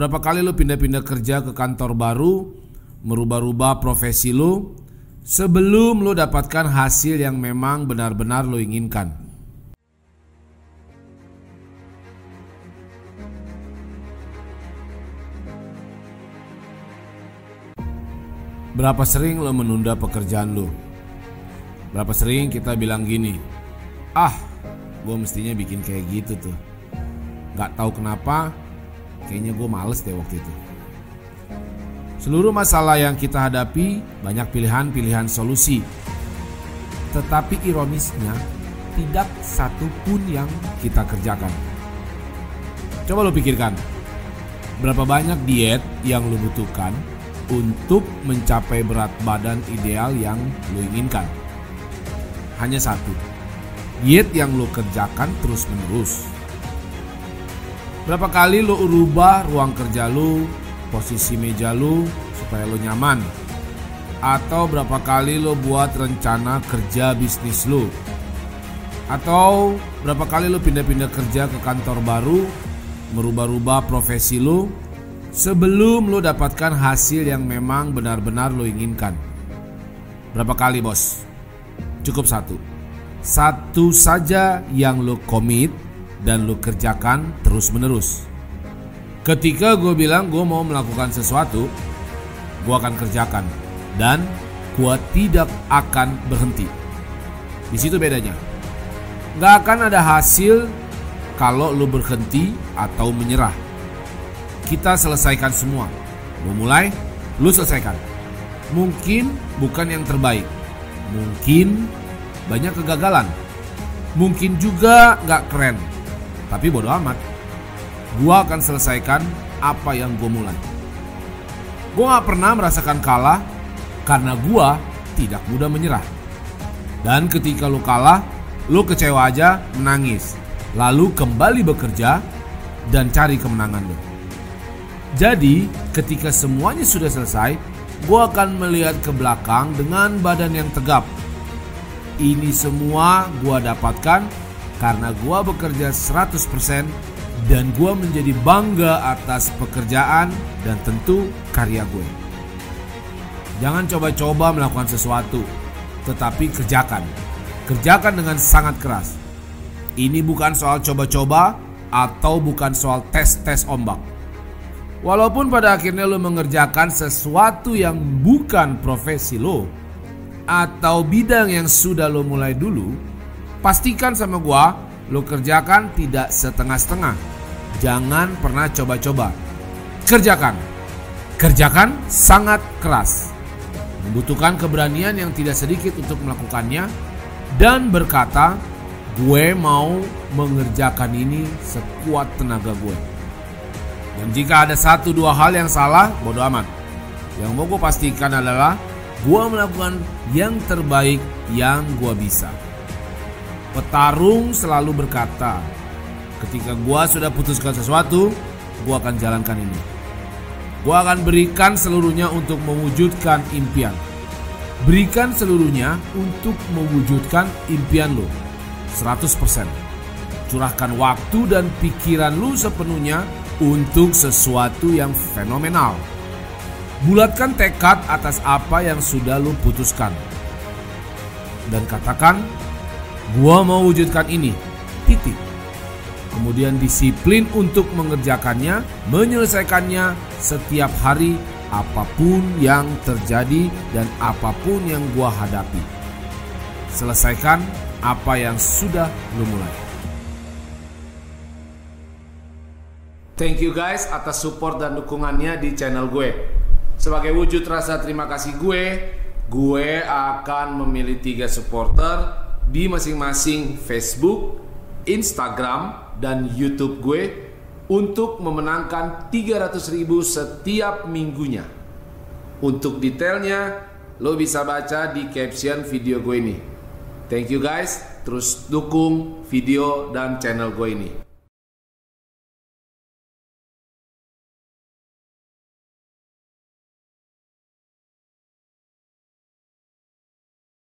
Berapa kali lo pindah-pindah kerja ke kantor baru, merubah-rubah profesi lo, sebelum lo dapatkan hasil yang memang benar-benar lo inginkan. Berapa sering lo menunda pekerjaan lo? Berapa sering kita bilang gini, ah, gue mestinya bikin kayak gitu tuh. Gak tahu kenapa, kayaknya gue males deh waktu itu. Seluruh masalah yang kita hadapi banyak pilihan-pilihan solusi. Tetapi ironisnya, tidak satu pun yang kita kerjakan. Coba lo pikirkan, berapa banyak diet yang lo butuhkan untuk mencapai berat badan ideal yang lo inginkan? Hanya satu, diet yang lo kerjakan terus-menerus. Berapa kali lo ubah ruang kerja lo, posisi meja lo supaya lo nyaman? Atau berapa kali lo buat rencana kerja bisnis lo? Atau berapa kali lo pindah-pindah kerja ke kantor baru, merubah-rubah profesi lo sebelum lo dapatkan hasil yang memang benar-benar lo inginkan? Berapa kali bos? Cukup satu. Satu saja yang lo komit dan lo kerjakan terus-menerus. Ketika gue bilang gue mau melakukan sesuatu, gue akan kerjakan dan gue tidak akan berhenti. Di situ bedanya. Gak akan ada hasil kalau lo berhenti atau menyerah. Kita selesaikan semua. Lo mulai, lo selesaikan. Mungkin bukan yang terbaik. Mungkin banyak kegagalan. Mungkin juga gak keren. Tapi bodoh amat. Gua akan selesaikan apa yang gue mulai. Gue gak pernah merasakan kalah karena gua tidak mudah menyerah. Dan ketika lu kalah, lu kecewa aja, menangis. Lalu kembali bekerja dan cari kemenangan lu. Jadi, ketika semuanya sudah selesai, gua akan melihat ke belakang dengan badan yang tegap. Ini semua gua dapatkan karena gua bekerja 100% dan gua menjadi bangga atas pekerjaan dan tentu karya gue. Jangan coba-coba melakukan sesuatu, tetapi kerjakan. Kerjakan dengan sangat keras. Ini bukan soal coba-coba atau bukan soal tes-tes ombak. Walaupun pada akhirnya lo mengerjakan sesuatu yang bukan profesi lo atau bidang yang sudah lo mulai dulu, pastikan sama gua lo kerjakan tidak setengah-setengah. Jangan pernah coba-coba. Kerjakan. Kerjakan sangat keras. Membutuhkan keberanian yang tidak sedikit untuk melakukannya dan berkata, "Gue mau mengerjakan ini sekuat tenaga gue." Dan jika ada satu dua hal yang salah, bodoh amat. Yang mau gue pastikan adalah gue melakukan yang terbaik yang gue bisa. Petarung selalu berkata, ketika gue sudah putuskan sesuatu, gue akan jalankan ini. Gue akan berikan seluruhnya untuk mewujudkan impian. Berikan seluruhnya untuk mewujudkan impian lo. 100%. Curahkan waktu dan pikiran lu sepenuhnya untuk sesuatu yang fenomenal. Bulatkan tekad atas apa yang sudah lu putuskan. Dan katakan, gua mau wujudkan ini. Titik. Kemudian disiplin untuk mengerjakannya, menyelesaikannya setiap hari apa pun yang terjadi dan apa pun yang gua hadapi. Selesaikan apa yang sudah lu mulai. Thank you guys atas support dan dukungannya di channel gue. Sebagai wujud rasa terima kasih gue, gue akan memilih tiga supporter di masing-masing Facebook, Instagram, dan YouTube gue untuk memenangkan 300 ribu setiap minggunya. Untuk detailnya, lo bisa baca di caption video gue ini. Thank you guys, terus dukung video dan channel gue ini.